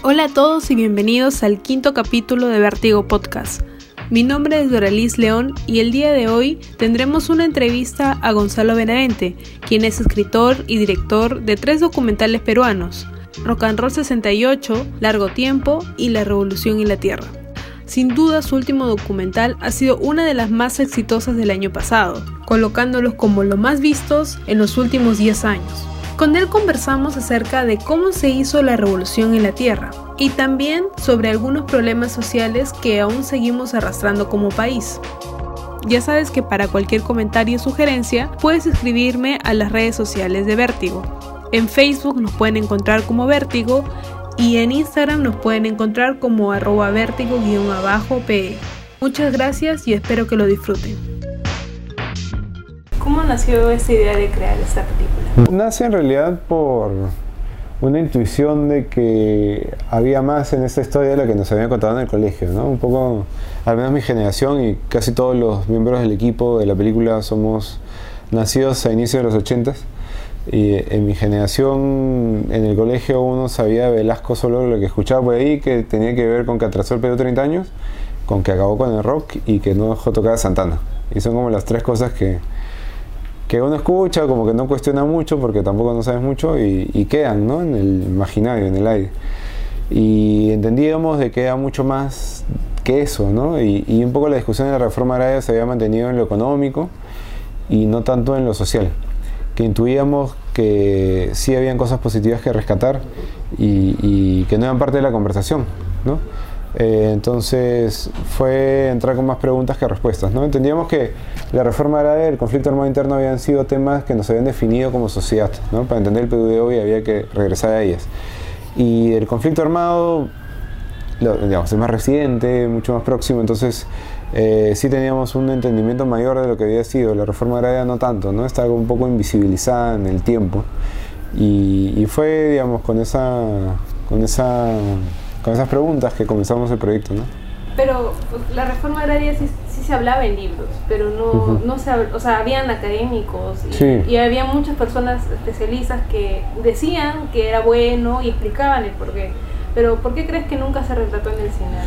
Hola a todos y bienvenidos al quinto capítulo de Vértigo Podcast. Mi nombre es Doralis León y el día de hoy tendremos una entrevista a Gonzalo Benavente, quien es escritor y director de tres documentales peruanos, Rock and Roll 68, Largo Tiempo y La Revolución y la Tierra. Sin duda su último documental ha sido una de las más exitosas del año pasado, colocándolos como los más vistos en los últimos 10 años. Con él conversamos acerca de cómo se hizo la revolución en la Tierra y también sobre algunos problemas sociales que aún seguimos arrastrando como país. Ya sabes que para cualquier comentario o sugerencia puedes escribirme a las redes sociales de Vértigo. En Facebook nos pueden encontrar como Vértigo y en Instagram nos pueden encontrar como arroba vértigo-pe. Muchas gracias y espero que lo disfruten. ¿Cómo nació esta idea de crear esta película? Nace en realidad por una intuición de que había más en esta historia de lo que nos habían contado en el colegio, ¿no? Un poco, al menos mi generación y casi todos los miembros del equipo de la película somos nacidos a inicios de los 80 y en mi generación en el colegio uno sabía Velasco solo lo que escuchaba por ahí que tenía que ver con que atrasó el Perú 30 años, con que acabó con el rock y que no dejó tocar a Santana. Y son como las tres cosas que, que uno escucha, como que no cuestiona mucho porque tampoco no sabes mucho y, quedan ¿no? en el imaginario, en el aire. Y entendíamos de que era mucho más que eso, ¿no? Y, y, un poco la discusión de la reforma agraria se había mantenido en lo económico y no tanto en lo social. Que intuíamos que sí habían cosas positivas que rescatar y, y que no eran parte de la conversación, ¿no? Eh, entonces fue entrar con más preguntas que respuestas. ¿no? Entendíamos que la reforma agraria y el conflicto armado interno habían sido temas que nos habían definido como sociedad. ¿no? Para entender el Perú de hoy había que regresar a ellas. Y el conflicto armado digamos, es más reciente, mucho más próximo, entonces eh, sí teníamos un entendimiento mayor de lo que había sido. La reforma agraria no tanto, ¿no? estaba un poco invisibilizada en el tiempo. Y, y fue, digamos, con esa, con esa con esas preguntas que comenzamos el proyecto, ¿no? Pero pues, la reforma agraria sí, se hablaba en libros, pero no, no se, o sea, habían académicos y, y, había muchas personas especialistas que decían que era bueno y explicaban el porqué. Pero ¿por qué crees que nunca se retrató en el cine?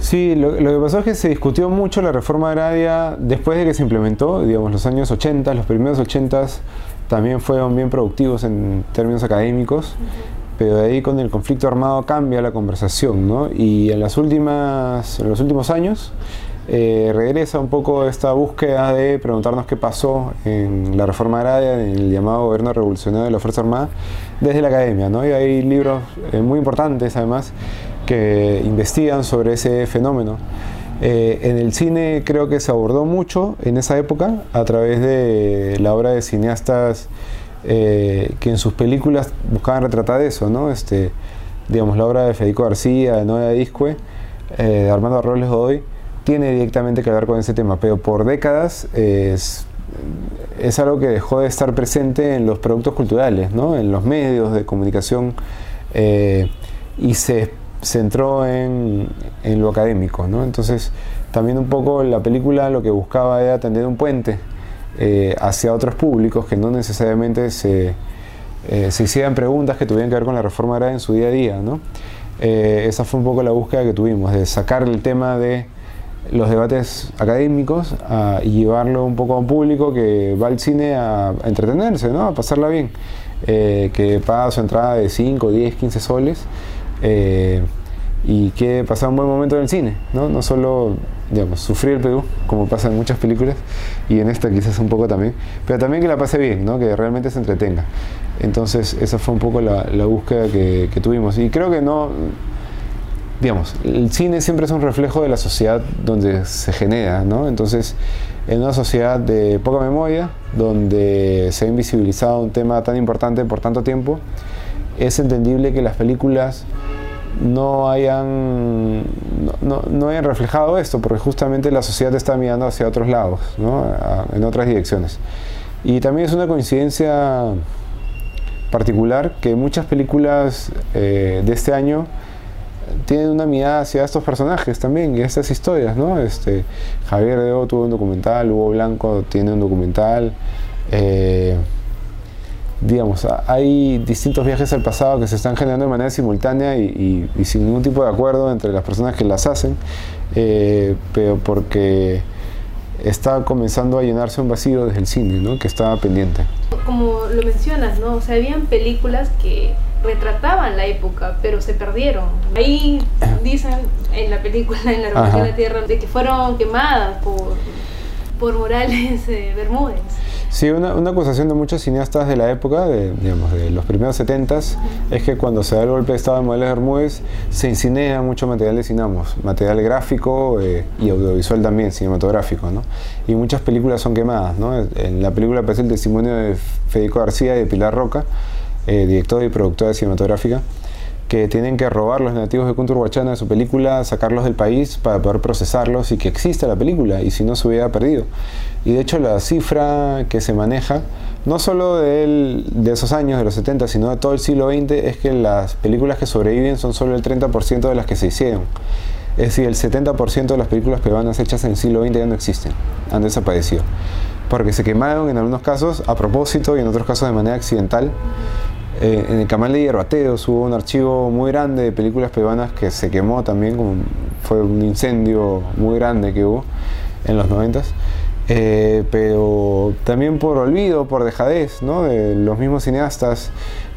Sí, lo, lo, que pasó es que se discutió mucho la reforma agraria después de que se implementó, digamos, los años 80, los primeros 80 también fueron bien productivos en términos académicos pero de ahí con el conflicto armado cambia la conversación, ¿no? Y en, las últimas, en los últimos años eh, regresa un poco esta búsqueda de preguntarnos qué pasó en la reforma agraria, en el llamado gobierno revolucionario de la Fuerza Armada, desde la academia, ¿no? Y hay libros eh, muy importantes, además, que investigan sobre ese fenómeno. Eh, en el cine creo que se abordó mucho en esa época a través de la obra de cineastas eh, que en sus películas buscaban retratar eso, ¿no? Este, digamos, la obra de Federico García, de Noé Discue, eh, de Armando Robles Godoy, tiene directamente que ver con ese tema, pero por décadas es, algo que dejó de estar presente en los productos culturales, ¿no? en los medios de comunicación, eh, y se centró en, en, lo académico. ¿no? Entonces, también un poco la película lo que buscaba era tender un puente eh, hacia otros públicos que no necesariamente se, eh, se, hicieran preguntas que tuvieran que ver con la reforma agraria en su día a día. ¿no? Eh, esa fue un poco la búsqueda que tuvimos, de sacar el tema de los debates académicos y llevarlo un poco a un público que va al cine a, entretenerse, ¿no? a pasarla bien, que paga su entrada de 5, 10, 15 soles y que pasar un buen momento en el cine, ¿no? no solo digamos, sufrir el Perú, como pasa en muchas películas, y en esta quizás un poco también, pero también que la pase bien, ¿no? que realmente se entretenga. Entonces esa fue un poco la, la búsqueda que, que, tuvimos. Y creo que no, digamos, el cine siempre es un reflejo de la sociedad donde se genera, ¿no? Entonces, en una sociedad de poca memoria, donde se ha invisibilizado un tema tan importante por tanto tiempo, es entendible que las películas no hayan, no, no, hayan reflejado esto, porque justamente la sociedad está mirando hacia otros lados, ¿no? en otras direcciones. Y también es una coincidencia particular que muchas películas eh, de este año tienen una mirada hacia estos personajes también y estas historias, ¿no? Este, Javier Deo tuvo un documental, Hugo Blanco tiene un documental. Eh, digamos, hay distintos viajes al pasado que se están generando de manera simultánea y, sin ningún tipo de acuerdo entre las personas que las hacen, eh, pero porque está comenzando a llenarse un vacío desde el cine, ¿no? que estaba pendiente. Como lo mencionas, ¿no? O sea, habían películas que retrataban la época, pero se perdieron. Ahí dicen en la película, en la Revolución de la Tierra, de que fueron quemadas por, por Morales eh, Bermúdez. Sí, una, acusación de muchos cineastas de la época, de, digamos, de los primeros 70 s es que cuando se da el golpe de Estado de Morales Bermúdez se incinera mucho material de Cinamos, material gráfico eh, y audiovisual también, cinematográfico, ¿no? Y muchas películas son quemadas, ¿no? En la película aparece el testimonio de Federico García y de Pilar Roca, eh, director y productora cinematográfica, que tienen que robar los nativos de Kunturhuachana de su película, sacarlos del país para poder procesarlos y que exista la película, y si no se hubiera perdido. Y de hecho la cifra que se maneja, no solo de, de esos años, de los 70, sino de todo el siglo XX, es que las películas que sobreviven son solo el 30% de las que se hicieron. Es decir, el 70% de las películas peruanas hechas en el siglo XX ya no existen, han desaparecido. Porque se quemaron en algunos casos a propósito y en otros casos de manera accidental eh, en el canal de Hierbateos hubo un archivo muy grande de películas peruanas que se quemó también, fue un incendio muy grande que hubo en los noventas. Eh, pero también por olvido, por dejadez ¿no? los mismos cineastas,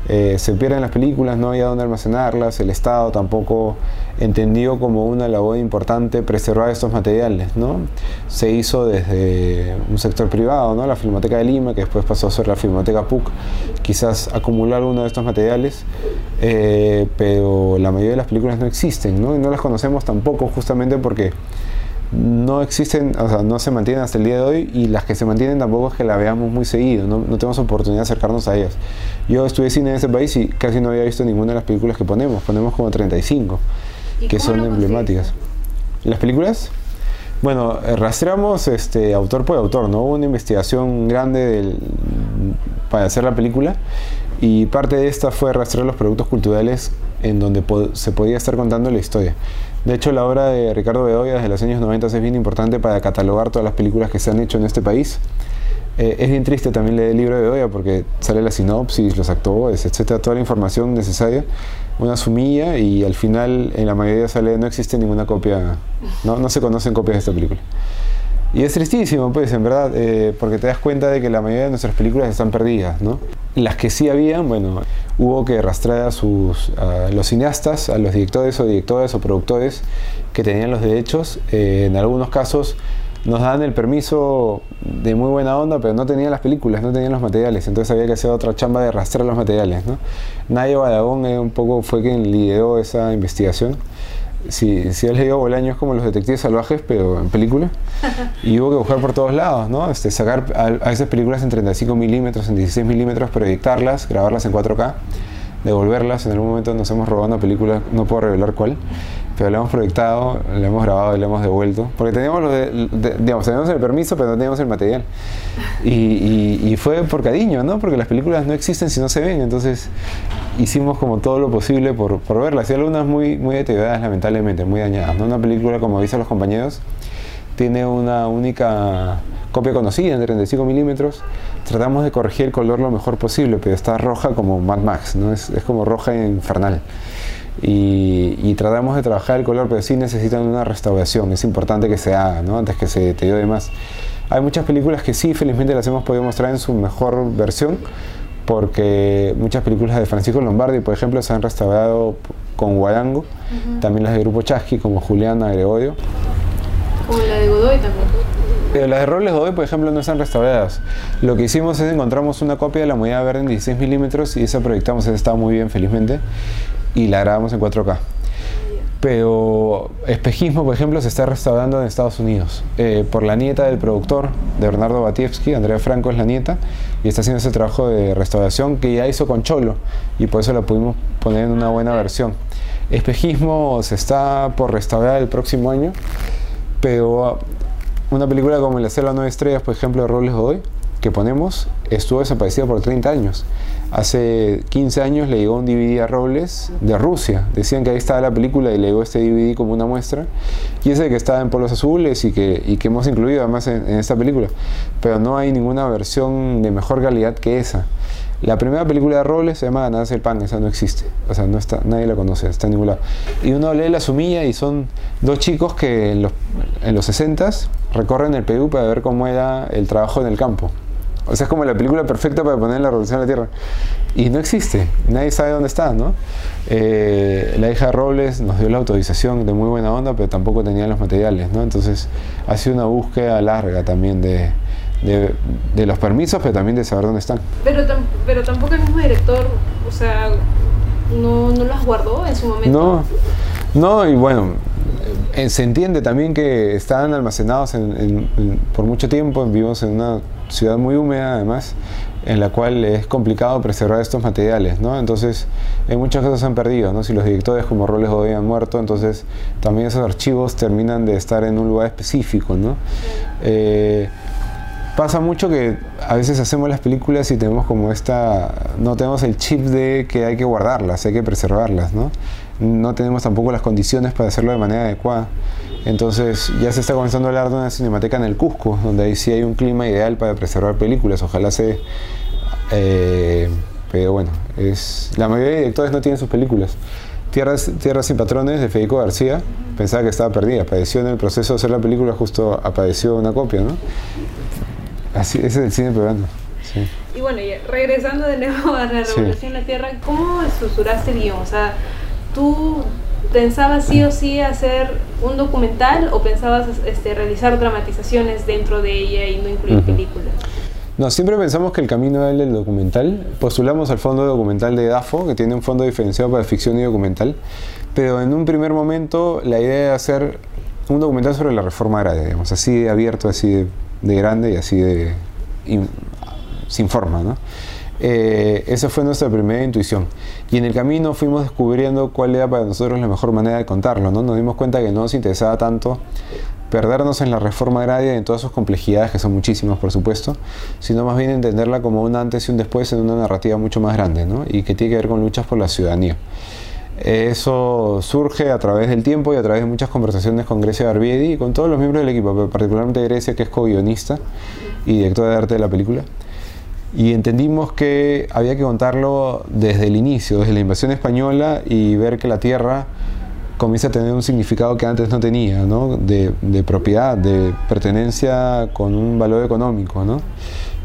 eh, se pierden las películas, no había dónde almacenarlas, el Estado tampoco entendió como una labor importante preservar estos materiales. ¿no? Se hizo desde un sector privado, ¿no? la Filmoteca de Lima, que después pasó a ser la Filmoteca PUC, quizás acumular uno de estos materiales, eh, pero la mayoría de las películas no existen ¿no? y no las conocemos tampoco justamente porque no existen, o sea, no se mantienen hasta el día de hoy y las que se mantienen tampoco es que la veamos muy seguido, no, no tenemos oportunidad de acercarnos a ellas. Yo estudié cine en ese país y casi no había visto ninguna de las películas que ponemos, ponemos como 35, que son emblemáticas. ¿Las películas? Bueno, eh, rastreamos este, autor por autor, ¿no? Hubo una investigación grande para hacer la película y parte de esta fue rastrear los productos culturales en donde se podía estar contando la historia. De hecho, la obra de Ricardo Bedoya desde los años 90 es bien importante para catalogar todas las películas que se han hecho en este país. Eh, es bien triste también leer el libro de Bedoya porque sale la sinopsis, los actores, etcétera, toda la información necesaria, una sumilla y al final en la mayoría sale no existe ninguna copia, no, no se conocen copias de esta película. Y es tristísimo, pues, en verdad, eh, porque te das cuenta de que la mayoría de nuestras películas están perdidas, ¿no? Las que sí habían, bueno, hubo que rastrear a, sus, los cineastas, a los directores o directoras o productores que tenían los derechos. Eh, en algunos casos nos dan el permiso de muy buena onda, pero no tenían las películas, no tenían los materiales, entonces había que hacer otra chamba de rastrear los materiales, ¿no? Nayo Badagón un poco fue quien lideró esa investigación si, si has leído Bolaño es como los detectives salvajes, pero en película. Y hubo que buscar por todos lados, ¿no? Este, sacar a, esas películas en 35 milímetros, en 16 milímetros, proyectarlas, grabarlas en 4K, devolverlas. En algún momento nos hemos robado una película, no puedo revelar cuál, pero la hemos proyectado, la hemos grabado y la hemos devuelto. Porque teníamos, lo de, digamos, teníamos el permiso, pero no teníamos el material. Y, y, fue por cariño, ¿no? Porque las películas no existen si no se ven. Entonces hicimos como todo lo posible por, por verlas. Y algunas muy, muy deterioradas, lamentablemente, muy dañadas. ¿no? Una película, como dicen los compañeros, tiene una única copia conocida en 35 milímetros. Tratamos de corregir el color lo mejor posible, pero está roja como Mad Max, ¿no? es, es como roja infernal y, tratamos de trabajar el color, pero sí necesitan una restauración, es importante que se haga, ¿no? antes que se deteriore más. Hay muchas películas que sí, felizmente las hemos podido mostrar en su mejor versión, porque muchas películas de Francisco Lombardi, por ejemplo, se han restaurado con Guarango, también las de Grupo Chasqui, como Juliana Gregorio. Como la de Godoy también. Pero las de Robles Godoy, por ejemplo, no están restauradas. Lo que hicimos es encontramos una copia de la moneda verde en 16 milímetros y esa proyectamos, esa estaba muy bien, felizmente y la grabamos en 4K. Pero Espejismo, por ejemplo, se está restaurando en Estados Unidos eh, por la nieta del productor, de Bernardo Batievsky, Andrea Franco es la nieta, y está haciendo ese trabajo de restauración que ya hizo con Cholo, y por eso la pudimos poner en una buena versión. Espejismo se está por restaurar el próximo año, pero una película como La Selva Nueve Estrellas, por ejemplo, de Robles Godoy, que ponemos, estuvo desaparecida por 30 años. Hace 15 años le llegó un DVD a Robles de Rusia. Decían que ahí estaba la película y le llegó este DVD como una muestra. Y ese que estaba en polos azules y que, hemos incluido además en, esta película. Pero no hay ninguna versión de mejor calidad que esa. La primera película de Robles se llama Ganadas el Pan, esa no existe. O sea, no está, nadie la conoce, está en ningún lado. Y uno lee La Sumilla y son dos chicos que en los, en los 60 recorren el Perú para ver cómo era el trabajo en el campo. O sea, es como la película perfecta para poner la revolución de la Tierra. Y no existe, nadie sabe dónde está, ¿no? Eh, la hija de Robles nos dio la autorización de muy buena onda, pero tampoco tenía los materiales, ¿no? Entonces ha sido una búsqueda larga también de, de, los permisos, pero también de saber dónde están. Pero, pero tampoco el mismo director, o sea, no, no las guardó en su momento. No, no, y bueno, eh, se entiende también que estaban almacenados por mucho tiempo, vivimos en una ciudad muy húmeda además, en la cual es complicado preservar estos materiales, ¿no? Entonces, en muchas cosas se han perdido, ¿no? Si los directores como Roles Godoy han muerto, entonces también esos archivos terminan de estar en un lugar específico, ¿no? Eh, pasa mucho que a veces hacemos las películas y tenemos como esta, no tenemos el chip de que hay que guardarlas, hay que preservarlas, ¿no? No tenemos tampoco las condiciones para hacerlo de manera adecuada. Entonces ya se está comenzando a hablar de una cinemateca en el Cusco, donde ahí sí hay un clima ideal para preservar películas. Ojalá se... Eh, pero bueno, es, la mayoría de directores no tienen sus películas. Tierras, Tierras sin Patrones de Federico García, pensaba que estaba perdida. Padeció en el proceso de hacer la película, justo apareció una copia, ¿no? Así, ese es el cine peruano. Y bueno, regresando de nuevo a la Revolución de la Tierra, ¿cómo estructuraste el guion? O sea, ¿tú pensabas sí o sí hacer un documental o pensabas este, realizar dramatizaciones dentro de ella y no incluir películas? No, siempre pensamos que el camino es el documental. Postulamos al fondo documental de DAFO, que tiene un fondo diferenciado para ficción y documental. Pero en un primer momento la idea era hacer un documental sobre la reforma agraria, digamos, así de abierto, así de de grande y así de sin forma, ¿no? Eh, esa fue nuestra primera intuición. Y en el camino fuimos descubriendo cuál era para nosotros la mejor manera de contarlo. ¿no? Nos dimos cuenta que no nos interesaba tanto perdernos en la reforma agraria y en todas sus complejidades, que son muchísimas por supuesto, sino más bien entenderla como un antes y un después en una narrativa mucho más grande ¿no? y que tiene que ver con luchas por la ciudadanía. Eso surge a través del tiempo y a través de muchas conversaciones con Grecia Barbiedi y con todos los miembros del equipo, pero particularmente Grecia, que es co-guionista y directora de arte de la película. Y entendimos que había que contarlo desde el inicio, desde la invasión española y ver que la tierra comienza a tener un significado que antes no tenía, ¿no? De, de, propiedad, de pertenencia con un valor económico, ¿no?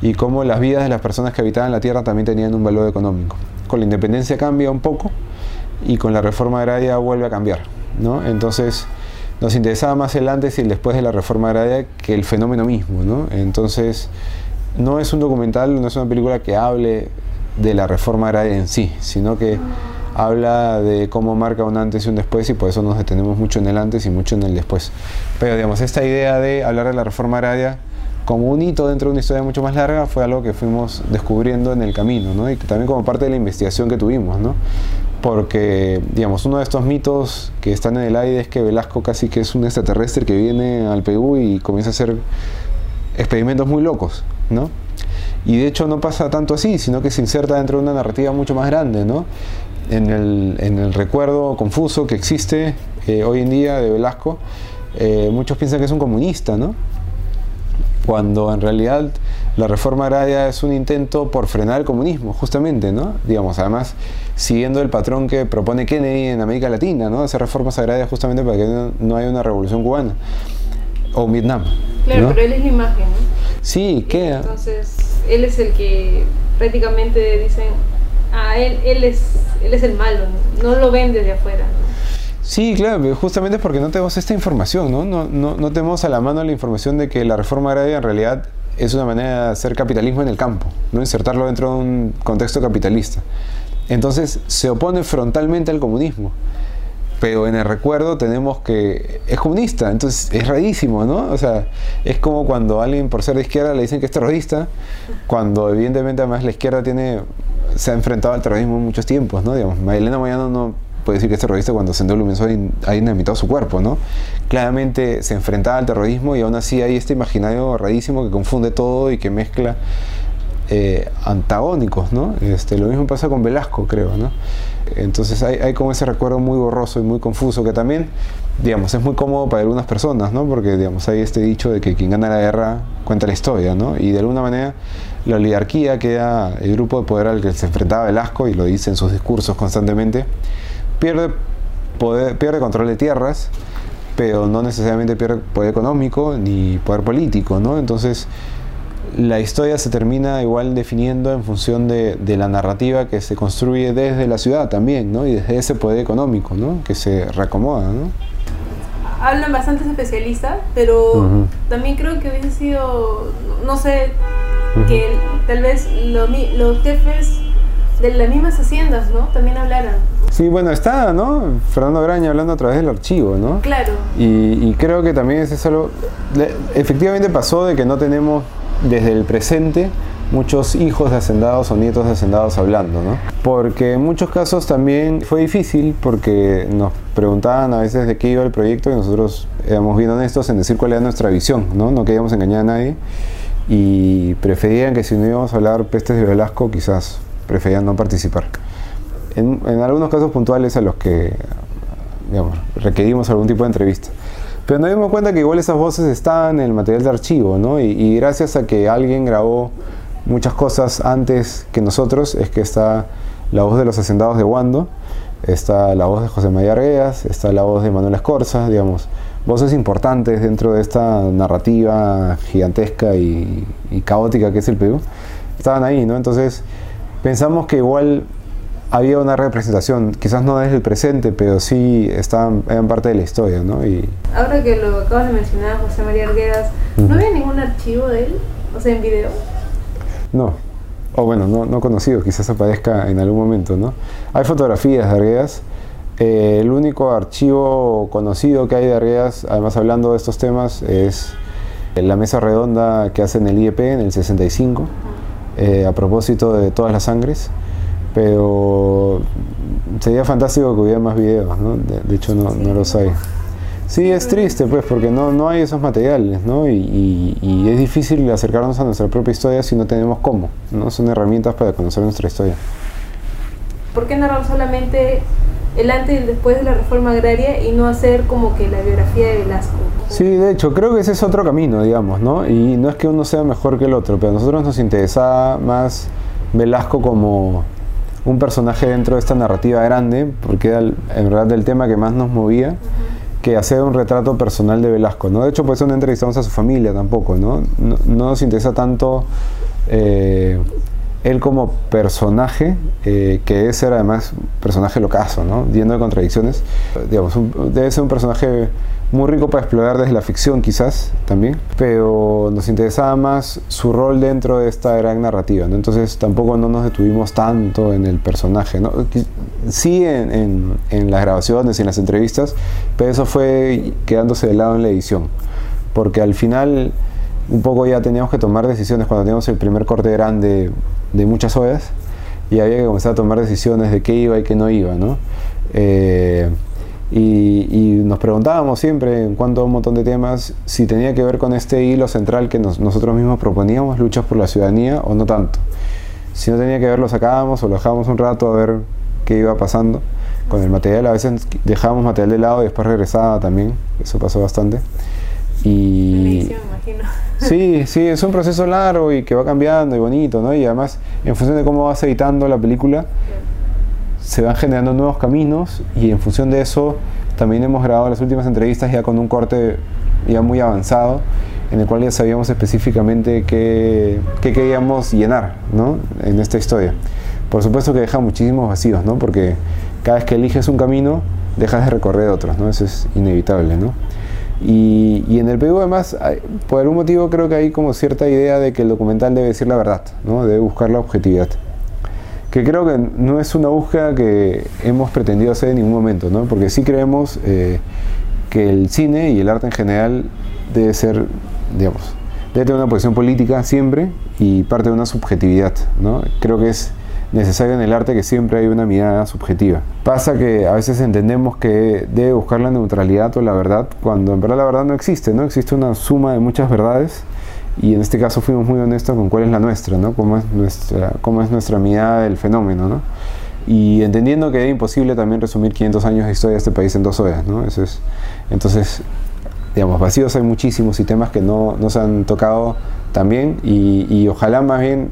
y cómo las vidas de las personas que habitaban la tierra también tenían un valor económico. Con la independencia cambia un poco, y con la reforma agraria vuelve a cambiar. ¿no? Entonces nos interesaba más el antes y el después de la reforma agraria que el fenómeno mismo. ¿no? Entonces no es un documental, no es una película que hable de la reforma agraria en sí, sino que habla de cómo marca un antes y un después y por eso nos detenemos mucho en el antes y mucho en el después. Pero digamos, esta idea de hablar de la reforma agraria como un hito dentro de una historia mucho más larga fue algo que fuimos descubriendo en el camino, ¿no? Y también como parte de la investigación que tuvimos, ¿no? Porque, digamos, uno de estos mitos que están en el aire es que Velasco casi que es un extraterrestre que viene al Perú y comienza a hacer experimentos muy locos, ¿no? Y de hecho no pasa tanto así, sino que se inserta dentro de una narrativa mucho más grande, ¿no? En el, recuerdo confuso que existe eh, hoy en día de Velasco, eh, muchos piensan que es un comunista, ¿no? Cuando en realidad la reforma agraria es un intento por frenar el comunismo, justamente, ¿no? Digamos, además, siguiendo el patrón que propone Kennedy en América Latina, ¿no? Hacer reformas agrarias justamente para que no, haya una revolución cubana. O Vietnam. Claro, pero él es la imagen, ¿no? Sí, queda. Entonces, él es el que prácticamente dicen, ah, él, él, es, él es el malo, no, lo ven desde afuera. Sí, claro, justamente es porque no tenemos esta información, ¿no? No, no, no tenemos a la mano la información de que la reforma agraria en realidad es una manera de hacer capitalismo en el campo, ¿no? insertarlo dentro de un contexto capitalista. Entonces se opone frontalmente al comunismo. Pero en el recuerdo tenemos que es comunista, entonces es rarísimo, ¿no? O sea, es como cuando alguien por ser de izquierda le dicen que es terrorista, cuando evidentemente además la izquierda tiene se ha enfrentado al terrorismo en muchos tiempos, ¿no? Digamos, Marilena Moyano no puede decir que es terrorista cuando Sendero Luminoso ha inamitado su cuerpo, ¿no? Claramente se enfrentaba al terrorismo y aún así hay este imaginario rarísimo que confunde todo y que mezcla eh, antagónicos, ¿no? Este, lo mismo pasa con Velasco, creo, ¿no? Entonces hay, hay, como ese recuerdo muy borroso y muy confuso que también, digamos, es muy cómodo para algunas personas, ¿no? Porque, digamos, hay este dicho de que quien gana la guerra cuenta la historia, ¿no? Y de alguna manera la oligarquía, que era el grupo de poder al que se enfrentaba Velasco, y lo dice en sus discursos constantemente, pierde, poder, pierde control de tierras, pero no necesariamente pierde poder económico ni poder político, ¿no? Entonces, la historia se termina igual definiendo en función de, de, la narrativa que se construye desde la ciudad también, ¿no? Y desde ese poder económico, ¿no? Que se reacomoda, ¿no? Hablan bastantes especialistas, pero uh -huh. también creo que hubiese sido, no sé, uh -huh. que tal vez lo, los jefes de las mismas haciendas, ¿no? También hablaran. Sí, bueno, está, ¿no? Fernando Graña hablando a través del archivo, ¿no? Claro. Y, y creo que también es algo... Efectivamente pasó de que no tenemos desde el presente muchos hijos de hacendados o nietos de hacendados hablando, ¿no? Porque en muchos casos también fue difícil porque nos preguntaban a veces de qué iba el proyecto y nosotros éramos bien honestos en decir cuál era nuestra visión, ¿no? No queríamos engañar a nadie y preferían que si no íbamos a hablar pestes de Velasco, quizás preferían no participar. En, en algunos casos puntuales a los que, digamos, requerimos algún tipo de entrevista. Pero nos dimos cuenta que igual esas voces estaban en el material de archivo, ¿no? Y, y, gracias a que alguien grabó muchas cosas antes que nosotros, es que está la voz de los hacendados de Wando, está la voz de José María Argueas, está la voz de Manuel Escorza, digamos, voces importantes dentro de esta narrativa gigantesca y, y caótica que es el Perú, estaban ahí, ¿no? Entonces pensamos que igual había una representación, quizás no desde el presente, pero sí estaban, eran parte de la historia, ¿no? Y... Ahora que lo acabas de mencionar, José María Arguedas, ¿no uh -huh. había ningún archivo de él? O sea, en video. No, o bueno, no, no conocido, quizás aparezca en algún momento, ¿no? Hay fotografías de Arguedas, eh, el único archivo conocido que hay de Arguedas, además hablando de estos temas, es la mesa redonda que hace en el IEP en el 65, uh -huh. eh, a propósito de todas las sangres pero sería fantástico que hubiera más videos, ¿no? De, de hecho no, no, los hay. Sí, es triste pues porque no, no hay esos materiales, ¿no? Y, y, y, es difícil acercarnos a nuestra propia historia si no tenemos cómo, ¿no? Son herramientas para conocer nuestra historia. ¿Por qué narrar solamente el antes y el después de la reforma agraria y no hacer como que la biografía de Velasco? Sí, de hecho, creo que ese es otro camino, digamos, ¿no? Y no es que uno sea mejor que el otro, pero a nosotros nos interesaba más Velasco como un personaje dentro de esta narrativa grande, porque era en verdad el tema que más nos movía, que hacer un retrato personal de Velasco, ¿no? De hecho, por eso no entrevistamos a su familia tampoco, ¿no? No, no nos interesa tanto eh, él como personaje, eh, que es ser además personaje locazo, ¿no? Lleno de contradicciones. Digamos, debe ser un personaje muy rico para explorar desde la ficción quizás también, pero nos interesaba más su rol dentro de esta gran narrativa, ¿no? entonces tampoco no nos detuvimos tanto en el personaje, ¿no? sí en, en, en, las grabaciones y en las entrevistas, pero eso fue quedándose de lado en la edición, porque al final un poco ya teníamos que tomar decisiones cuando teníamos el primer corte grande de muchas horas y había que comenzar a tomar decisiones de qué iba y qué no iba, ¿no? Eh, y, y, nos preguntábamos siempre, en cuanto a un montón de temas, si tenía que ver con este hilo central que nos, nosotros mismos proponíamos, luchas por la ciudadanía, o no tanto. Si no tenía que ver, lo sacábamos o lo dejábamos un rato a ver qué iba pasando con el material. A veces dejábamos material de lado y después regresaba también, eso pasó bastante. Y edición, imagino. Sí, sí, es un proceso largo y que va cambiando y bonito, ¿no? Y además, en función de cómo vas editando la película, se van generando nuevos caminos y en función de eso también hemos grabado las últimas entrevistas ya con un corte ya muy avanzado en el cual ya sabíamos específicamente qué, qué queríamos llenar ¿no? en esta historia. Por supuesto que deja muchísimos vacíos, ¿no? porque cada vez que eliges un camino dejas de recorrer otros, ¿no? eso es inevitable. ¿no? Y, y, en el Perú además, por algún motivo creo que hay como cierta idea de que el documental debe decir la verdad, ¿no? debe buscar la objetividad que creo que no es una búsqueda que hemos pretendido hacer en ningún momento, ¿no? porque sí creemos eh, que el cine y el arte en general debe ser, digamos, debe tener una posición política siempre y parte de una subjetividad. ¿no? Creo que es necesario en el arte que siempre hay una mirada subjetiva. Pasa que a veces entendemos que debe buscar la neutralidad o la verdad cuando en verdad la verdad no existe, ¿no? Existe una suma de muchas verdades y en este caso fuimos muy honestos con cuál es la nuestra, ¿no? Cómo es nuestra, cómo es nuestra mirada del fenómeno, ¿no? Y entendiendo que es imposible también resumir 500 años de historia de este país en dos horas, ¿no? Eso es, entonces, digamos, vacíos hay muchísimos y temas que no, no se han tocado también y, y ojalá más bien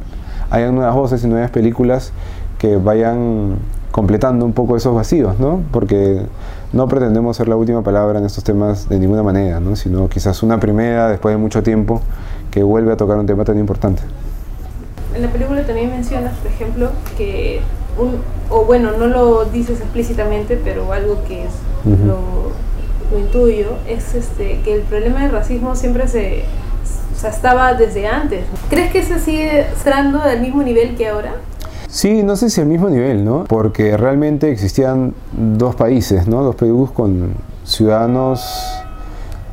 hayan nuevas voces y nuevas películas que vayan completando un poco esos vacíos, ¿no? Porque no pretendemos ser la última palabra en estos temas de ninguna manera, ¿no? Sino quizás una primera después de mucho tiempo que vuelve a tocar un tema tan importante. En la película también mencionas, por ejemplo, que un, o bueno, no lo dices explícitamente, pero algo que es lo, lo, intuyo, es este, que el problema del racismo siempre se, o sea, estaba desde antes. ¿Crees que se sigue estando del mismo nivel que ahora? Sí, no sé si al mismo nivel, ¿no? Porque realmente existían dos países, ¿no? Dos países con ciudadanos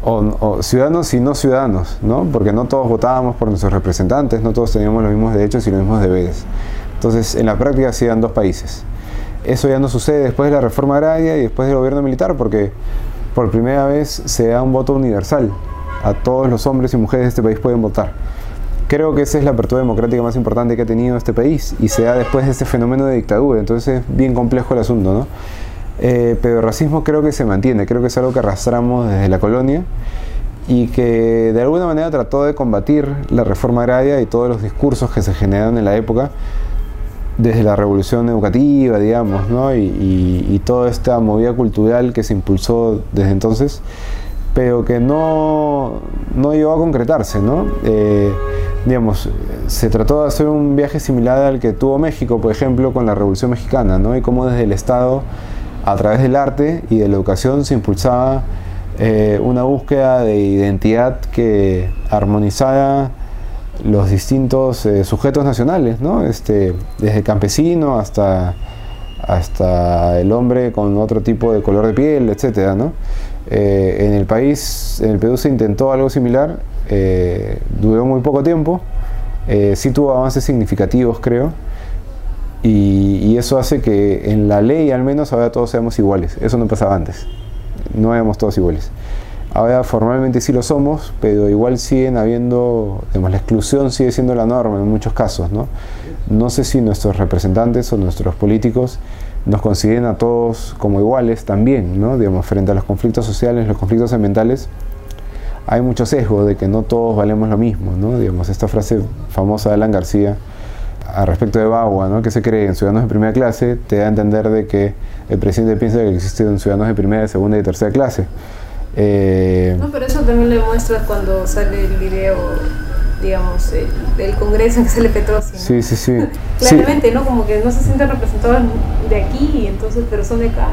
o, ciudadanos y no ciudadanos, ¿no? Porque no todos votábamos por nuestros representantes, no todos teníamos los mismos derechos y los mismos deberes. Entonces, en la práctica sí eran dos países. Eso ya no sucede después de la reforma agraria y después del gobierno militar, porque por primera vez se da un voto universal. A todos los hombres y mujeres de este país pueden votar. Creo que esa es la apertura democrática más importante que ha tenido este país y se da después de este fenómeno de dictadura, entonces es bien complejo el asunto, ¿no? Eh, pero el racismo creo que se mantiene, creo que es algo que arrastramos desde la colonia y que de alguna manera trató de combatir la reforma agraria y todos los discursos que se generaron en la época desde la revolución educativa, digamos, ¿no? y, y toda esta movida cultural que se impulsó desde entonces pero que no, no llegó a concretarse, ¿no? Eh, digamos, se trató de hacer un viaje similar al que tuvo México, por ejemplo, con la Revolución Mexicana, ¿no? Y cómo desde el Estado, a través del arte y de la educación, se impulsaba eh, una búsqueda de identidad que armonizara los distintos eh, sujetos nacionales, ¿no? Este, desde el campesino hasta, hasta el hombre con otro tipo de color de piel, etcétera, ¿no? Eh, en el país, en el Perú se intentó algo similar, duró muy poco tiempo, sí tuvo avances significativos creo, y, eso hace que en la ley al menos ahora todos seamos iguales, eso no pasaba antes, no éramos todos iguales. Ahora formalmente sí lo somos, pero igual siguen habiendo, digamos, la exclusión sigue siendo la norma en muchos casos, ¿no? No sé si nuestros representantes o nuestros políticos nos consideren a todos como iguales también, ¿no? Digamos, frente a los conflictos sociales, los conflictos ambientales, hay mucho sesgo de que no todos valemos lo mismo, ¿no? Digamos, esta frase famosa de Alan García a respecto de Bagua, ¿no? que se cree en ciudadanos de primera clase, te da a entender de que el presidente piensa que existen ciudadanos de primera, segunda y tercera clase. Eh, no, pero eso también lo demuestra cuando sale el video digamos, el, del Congreso en que sale Petrosi. ¿no? Sí, sí, sí. Claramente, ¿no? Como que no se sienten representados de aquí, entonces, pero son de acá.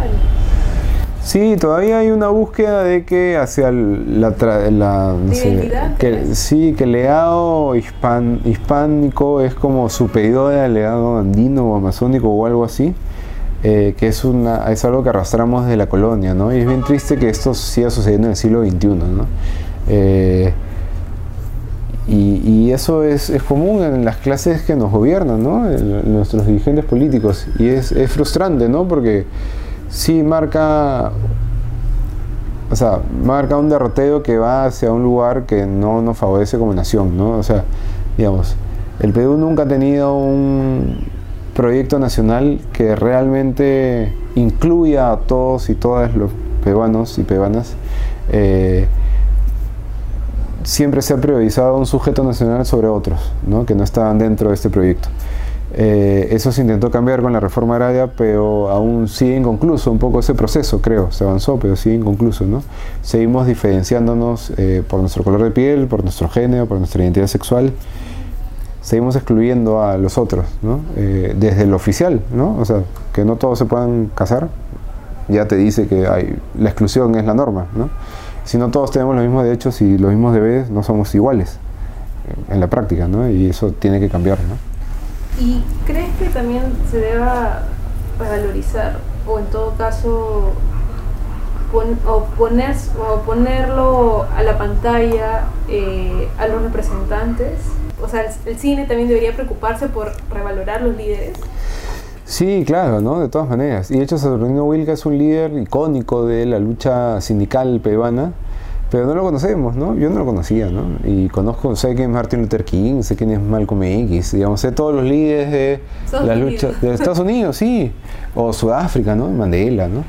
Sí, todavía hay una búsqueda de que hacia la, la no sé, que, sí, que el legado hispan, hispánico es como superior al legado andino o amazónico o algo así, eh, que es, una, es algo que arrastramos de la colonia, ¿no? Y es bien triste que esto siga sucediendo en el siglo XXI, ¿no? Eh, y, eso es, es, común en las clases que nos gobiernan, ¿no? En nuestros dirigentes políticos. Y es, es, frustrante, ¿no? Porque sí marca, o sea, marca un derroteo que va hacia un lugar que no nos favorece como nación, ¿no? O sea, digamos, el Perú nunca ha tenido un proyecto nacional que realmente incluya a todos y todas los peruanos y peruanas. Eh, siempre se ha priorizado un sujeto nacional sobre otros, ¿no? que no estaban dentro de este proyecto. Eh, eso se intentó cambiar con la reforma agraria, pero aún sigue inconcluso un poco ese proceso, creo. Se avanzó, pero sigue inconcluso. ¿no? Seguimos diferenciándonos eh, por nuestro color de piel, por nuestro género, por nuestra identidad sexual. Seguimos excluyendo a los otros, ¿no? Eh, desde el oficial, ¿no? o sea, que no todos se puedan casar, ya te dice que la exclusión es la norma. ¿no? si no todos tenemos los mismos derechos y los mismos deberes, no somos iguales en la práctica, ¿no? Y eso tiene que cambiar, ¿no? ¿Y crees que también se deba valorizar o en todo caso o, poner, o ponerlo a la pantalla eh, a los representantes? O sea, el cine también debería preocuparse por revalorar los líderes. Sí, claro, ¿no? De todas maneras. Y de hecho, Saturnino Wilca es un líder icónico de la lucha sindical peruana, pero no lo conocemos, ¿no? Yo no lo conocía, ¿no? Y conozco, sé quién es Martin Luther King, sé quién es Malcolm X, digamos, sé todos los líderes de la lucha de Estados Unidos, sí, o Sudáfrica, ¿no? Mandela, ¿no?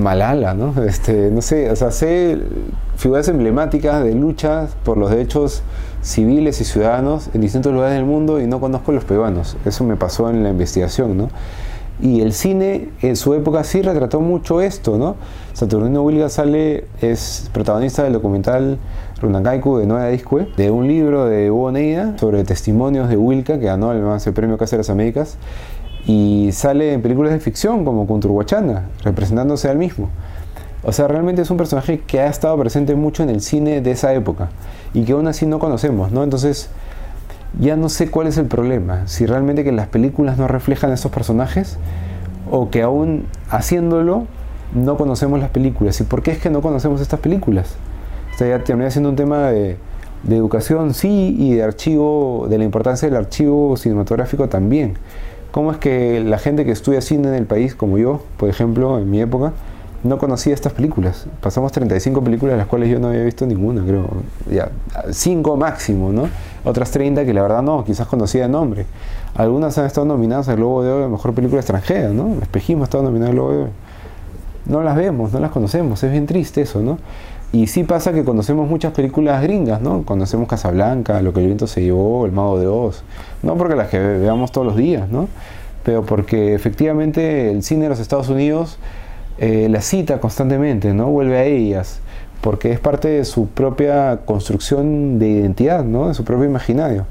Malala, ¿no? Este, no sé, o sea, sé figuras emblemáticas de luchas por los derechos civiles y ciudadanos en distintos lugares del mundo y no conozco los peruanos. Eso me pasó en la investigación, ¿no? Y el cine en su época sí retrató mucho esto, ¿no? Saturnino Wilga sale, es protagonista del documental Runangaiku de Nueva Discue, de un libro de Hugo Neida sobre testimonios de Wilka, que ganó además el premio Casa de las Américas, y sale en películas de ficción como Kunturwachana, representándose al mismo. O sea, realmente es un personaje que ha estado presente mucho en el cine de esa época y que aún así no conocemos, ¿no? Entonces, ya no sé cuál es el problema, si realmente que las películas no reflejan a esos personajes o que aún haciéndolo no conocemos las películas. ¿Y por qué es que no conocemos estas películas? O sea, ya terminé siendo un tema de, de educación, sí, y de archivo, de la importancia del archivo cinematográfico también. ¿Cómo es que la gente que estudia cine en el país, como yo, por ejemplo, en mi época, no conocía estas películas. Pasamos 35 películas, de las cuales yo no había visto ninguna, creo. Ya, 5 máximo, ¿no? Otras 30 que la verdad no, quizás conocía de nombre. Algunas han estado nominadas al Globo de Oro Mejor Película Extranjera, ¿no? Espejismo ha estado nominado al Globo de Oro. No las vemos, no las conocemos, es bien triste eso, ¿no? Y sí pasa que conocemos muchas películas gringas, ¿no? Conocemos Casablanca, Lo que el viento se llevó, El mago de Oz. No porque las que veamos todos los días, ¿no? Pero porque efectivamente el cine de los Estados Unidos eh, la cita constantemente, ¿no? Vuelve a ellas, porque es parte de su propia construcción de identidad, ¿no? De su propio imaginario.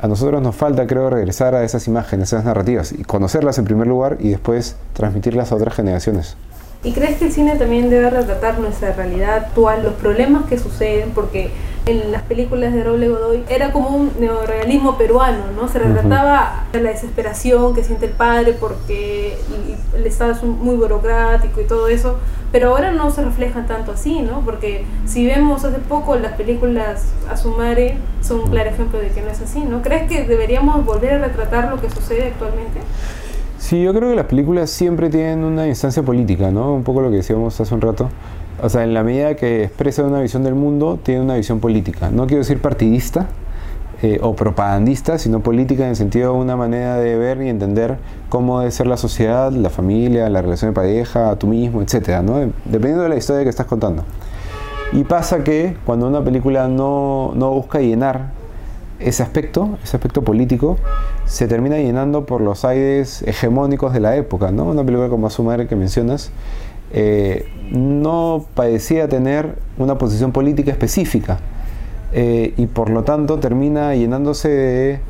A nosotros nos falta, creo, regresar a esas imágenes, a esas narrativas, y conocerlas en primer lugar y después transmitirlas a otras generaciones. ¿Y crees que el cine también debe retratar nuestra realidad actual, los problemas que suceden? Porque en las películas de Roble Godoy era como un neorealismo peruano, ¿no? Se retrataba la desesperación que siente el padre porque el Estado es muy burocrático y todo eso, pero ahora no se refleja tanto así, ¿no? Porque si vemos hace poco las películas a Sumare son un claro ejemplo de que no es así, ¿no? ¿Crees que deberíamos volver a retratar lo que sucede actualmente? Sí, yo creo que las películas siempre tienen una instancia política, ¿no? Un poco lo que decíamos hace un rato. O sea, en la medida que expresa una visión del mundo, tiene una visión política. No quiero decir partidista eh, o propagandista, sino política en el sentido de una manera de ver y entender cómo debe ser la sociedad, la familia, la relación de pareja, tú mismo, etcétera, ¿no? Dependiendo de la historia que estás contando. Y pasa que cuando una película no, no busca llenar ese aspecto, ese aspecto político, se termina llenando por los aires hegemónicos de la época, ¿no? Una película como Asumar que mencionas eh, no parecía tener una posición política específica eh, y por lo tanto termina llenándose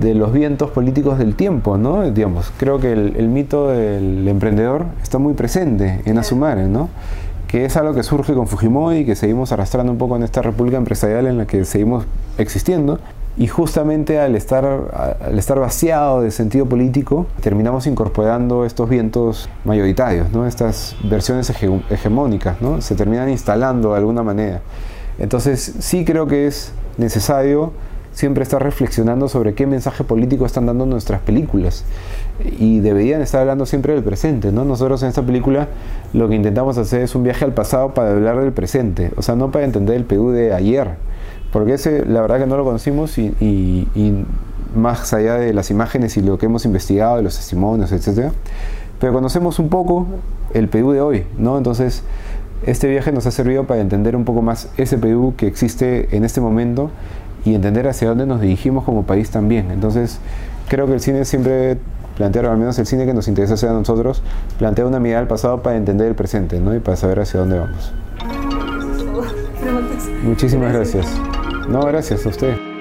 de, los vientos políticos del tiempo, ¿no? Digamos, creo que el, mito del emprendedor está muy presente en Asumare, ¿no? que es algo que surge con Fujimori y que seguimos arrastrando un poco en esta república empresarial en la que seguimos existiendo, y justamente al estar, al estar vaciado de sentido político, terminamos incorporando estos vientos mayoritarios, estas versiones hegemónicas, ¿no? se terminan instalando de alguna manera. Entonces sí creo que es necesario siempre estar reflexionando sobre qué mensaje político están dando nuestras películas y deberían estar hablando siempre del presente. ¿no? Nosotros en esta película lo que intentamos hacer es un viaje al pasado para hablar del presente, o sea, no para entender el Perú de ayer, porque ese la verdad que no lo conocimos y, más allá de las imágenes y lo que hemos investigado, de los testimonios, etcétera, pero conocemos un poco el Perú de hoy, ¿no? Entonces, este viaje nos ha servido para entender un poco más ese Perú que existe en este momento y entender hacia dónde nos dirigimos como país también. Entonces, creo que el cine siempre plantea, al menos el cine que nos interesa hacer a nosotros, plantea una mirada al pasado para entender el presente, ¿no? Y para saber hacia dónde vamos. Muchísimas gracias. No, gracias a usted.